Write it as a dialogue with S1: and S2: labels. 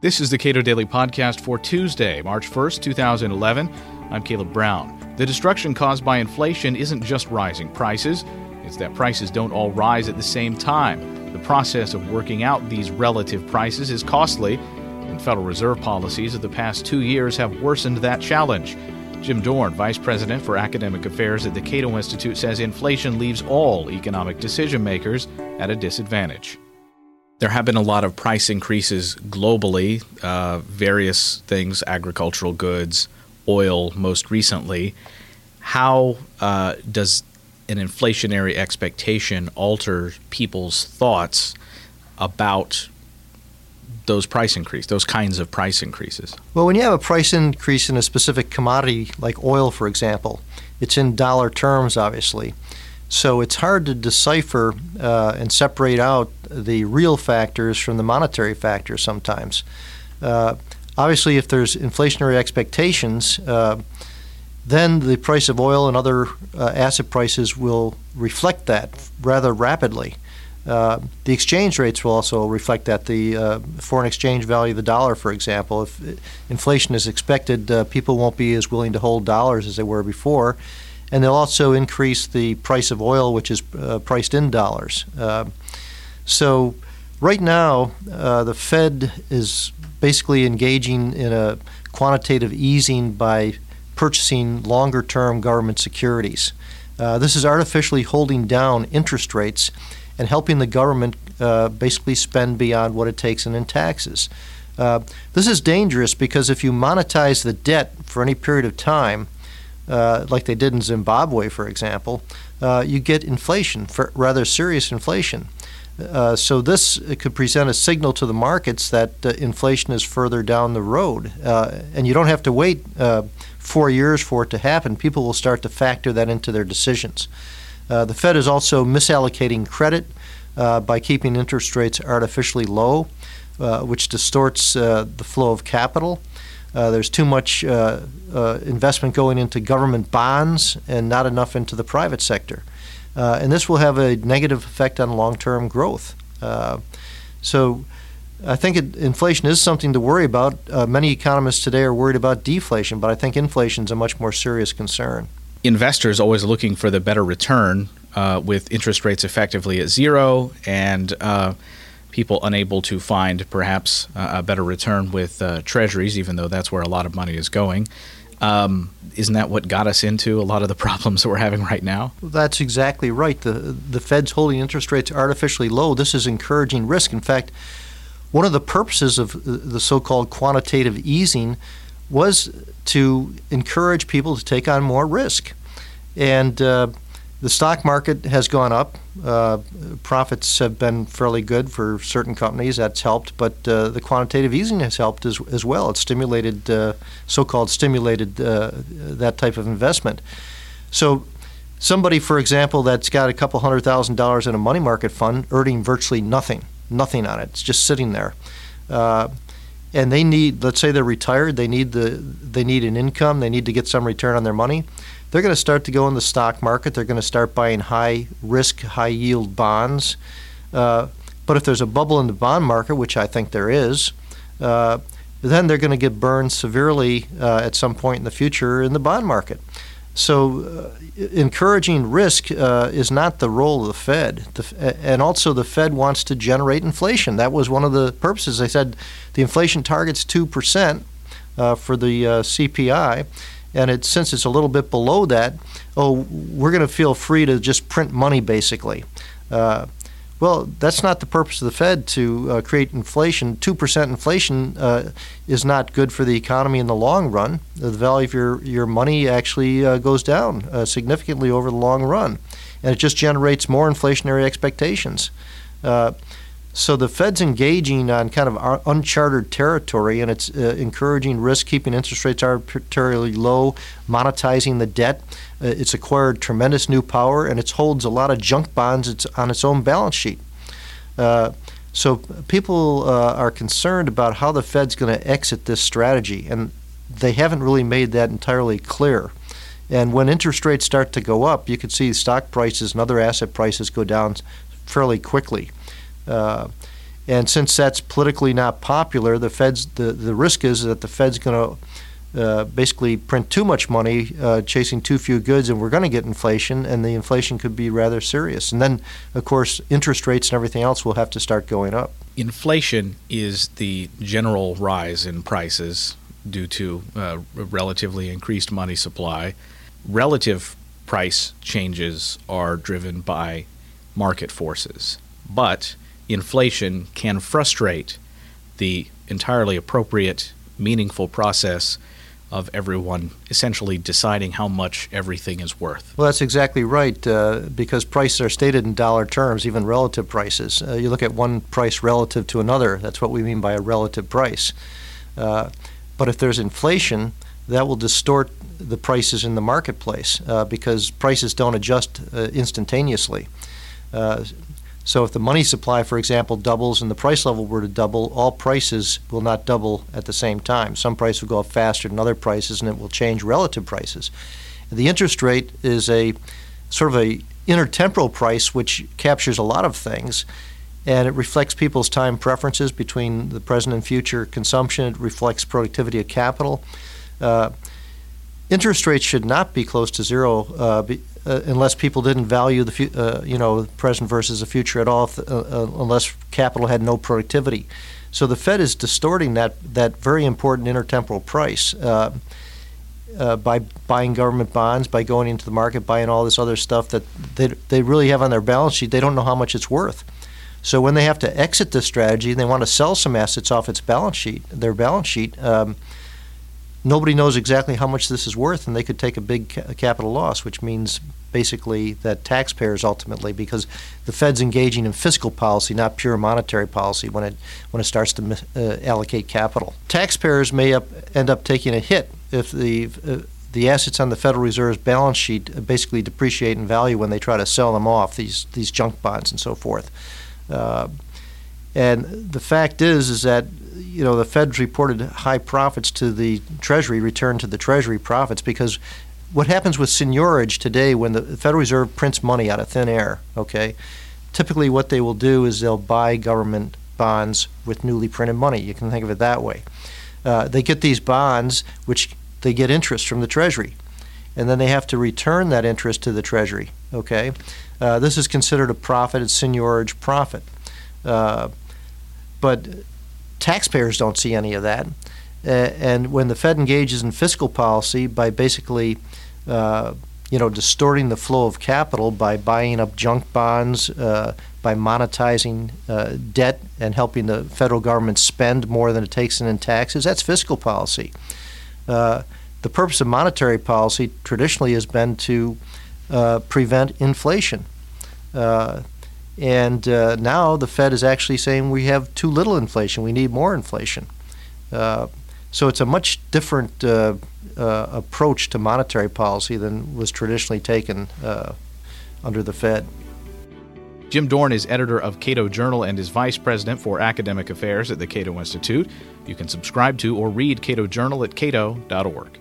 S1: This is the Cato Daily Podcast for Tuesday, March 1st, 2011. I'm Caleb Brown. The destruction caused by inflation isn't just rising prices, it's that prices don't all rise at the same time. The process of working out these relative prices is costly, and Federal Reserve policies of the past two years have worsened that challenge. Jim Dorn, Vice President for Academic Affairs at the Cato Institute, says inflation leaves all economic decision makers at a disadvantage. There have been a lot of price increases globally, uh, various things, agricultural goods, oil most recently. How uh, does an inflationary expectation alter people's thoughts about those price increases, those kinds of price increases?
S2: Well, when you have a price increase in a specific commodity, like oil, for example, it's in dollar terms, obviously. So it's hard to decipher uh, and separate out the real factors from the monetary factors sometimes. Uh, obviously, if there's inflationary expectations, uh, then the price of oil and other uh, asset prices will reflect that rather rapidly. Uh, the exchange rates will also reflect that. The uh, foreign exchange value of the dollar, for example, if inflation is expected, people won't be as willing to hold dollars as they were before and they'll also increase the price of oil, which is uh, priced in dollars. Uh, so, right now, uh, the Fed is basically engaging in a quantitative easing by purchasing longer term government securities. Uh, this is artificially holding down interest rates and helping the government uh, basically spend beyond what it takes in, in taxes. Uh, this is dangerous because if you monetize the debt for any period of time, uh, like they did in Zimbabwe, for example, uh, you get inflation, rather serious inflation. Uh, so this could present a signal to the markets that uh, inflation is further down the road, uh, and you don't have to wait uh, four years for it to happen. People will start to factor that into their decisions. the Fed is also misallocating credit by keeping interest rates artificially low, which distorts the flow of capital. Uh, there's too much uh, uh, investment going into government bonds and not enough into the private sector. Uh, and this will have a negative effect on long term growth. Uh, so I think it, inflation is something to worry about. Uh, many economists today are worried about deflation, but I think inflation is a much more serious concern.
S1: Investors always looking for the better return with interest rates effectively at zero and people unable to find perhaps a better return with uh, treasuries, even though that's where a lot of money is going. Um, isn't that what got us into a lot of the problems that we're having right now?
S2: That's exactly right. The the Fed's holding interest rates artificially low. This is encouraging risk. In fact, one of the purposes of the so-called quantitative easing was to encourage people to take on more risk, and uh, the stock market has gone up. Uh, profits have been fairly good for certain companies. That's helped, but uh, the quantitative easing has helped as, as well. It's stimulated, uh, so-called stimulated uh, that type of investment. So, somebody, for example, that's got a couple hundred thousand dollars in a money market fund, earning virtually nothing, nothing on it. It's just sitting there uh, and they need let's say they're retired they need the they need an income they need to get some return on their money they're going to start to go in the stock market. They're going to start buying high risk, high yield bonds. Uh, but if there's a bubble in the bond market, which I think there is, uh, then they're going to get burned severely uh, at some point in the future in the bond market. So, uh, encouraging risk uh, is not the role of the Fed. The, and also, the Fed wants to generate inflation. That was one of the purposes. They said the inflation target's 2% uh, for the CPI and it since it's a little bit below that, oh, we're going to feel free to just print money basically. Uh, well, that's not the purpose of the Fed to uh, create inflation. Two percent inflation uh, is not good for the economy in the long run. The value of your your money actually uh, goes down uh, significantly over the long run, and it just generates more inflationary expectations. So the Fed's engaging on kind of uncharted territory, and it's uh, encouraging risk, keeping interest rates arbitrarily low, monetizing the debt. Uh, it's acquired tremendous new power, and it holds a lot of junk bonds it's on its own balance sheet. Uh, so people uh, are concerned about how the Fed's going to exit this strategy, and they haven't really made that entirely clear. And when interest rates start to go up, you can see stock prices and other asset prices go down fairly quickly. Uh, And since that's politically not popular, the Fed's the, the risk is that the Fed's going to uh, basically print too much money, uh, chasing too few goods, and we're going to get inflation, and the inflation could be rather serious. And then, of course, interest rates and everything else will have to start going up.
S1: Inflation is the general rise in prices due to uh, relatively increased money supply. Relative price changes are driven by market forces, but inflation can frustrate the entirely appropriate, meaningful process of everyone essentially deciding how much everything is worth.
S2: Well, that's exactly right, uh, because prices are stated in dollar terms, even relative prices. Uh, you look at one price relative to another, that's what we mean by a relative price. Uh, but if there's inflation, that will distort the prices in the marketplace uh, because prices don't adjust uh, instantaneously. So if the money supply, for example, doubles and the price level were to double, all prices will not double at the same time. Some prices will go up faster than other prices, and it will change relative prices. The interest rate is a sort of a intertemporal price which captures a lot of things and it reflects people's time preferences between the present and future consumption. It reflects productivity of capital. Uh, interest rates should not be close to zero uh, be, uh, unless people didn't value the fu- uh, you know present versus the future at all, if, uh, uh, unless capital had no productivity. So the Fed is distorting that that very important intertemporal price. Uh, by buying government bonds, by going into the market, buying all this other stuff that they, they really have on their balance sheet, they don't know how much it's worth. So when they have to exit this strategy and they want to sell some assets off its balance sheet, their balance sheet, um, nobody knows exactly how much this is worth, and they could take a big ca- capital loss, which means basically that taxpayers ultimately, because the Fed's engaging in fiscal policy, not pure monetary policy, when it when it starts to uh, allocate capital, taxpayers may up, end up taking a hit if the uh, the assets on the Federal Reserve's balance sheet basically depreciate in value when they try to sell them off these these junk bonds and so forth. Uh, and the fact is, is that you know the Fed's reported high profits to the Treasury, return to the Treasury profits because what happens with seigniorage today when the Federal Reserve prints money out of thin air, okay? Typically, what they will do is they'll buy government bonds with newly printed money. You can think of it that way. Uh, they get these bonds, which they get interest from the Treasury, and then they have to return that interest to the Treasury. Okay, uh, this is considered a profit. It's seigniorage profit. Uh, but taxpayers don't see any of that. And when the Fed engages in fiscal policy by basically, uh, you know, distorting the flow of capital by buying up junk bonds, uh, by monetizing uh, debt and helping the federal government spend more than it takes in in taxes, that's fiscal policy. Uh, the purpose of monetary policy traditionally has been to uh, prevent inflation. And uh, now the Fed is actually saying we have too little inflation. We need more inflation. So it's a much different uh, uh approach to monetary policy than was traditionally taken uh, under the Fed.
S1: Jim Dorn is editor of Cato Journal and is vice president for academic affairs at the Cato Institute. You can subscribe to or read Cato Journal at cato.org.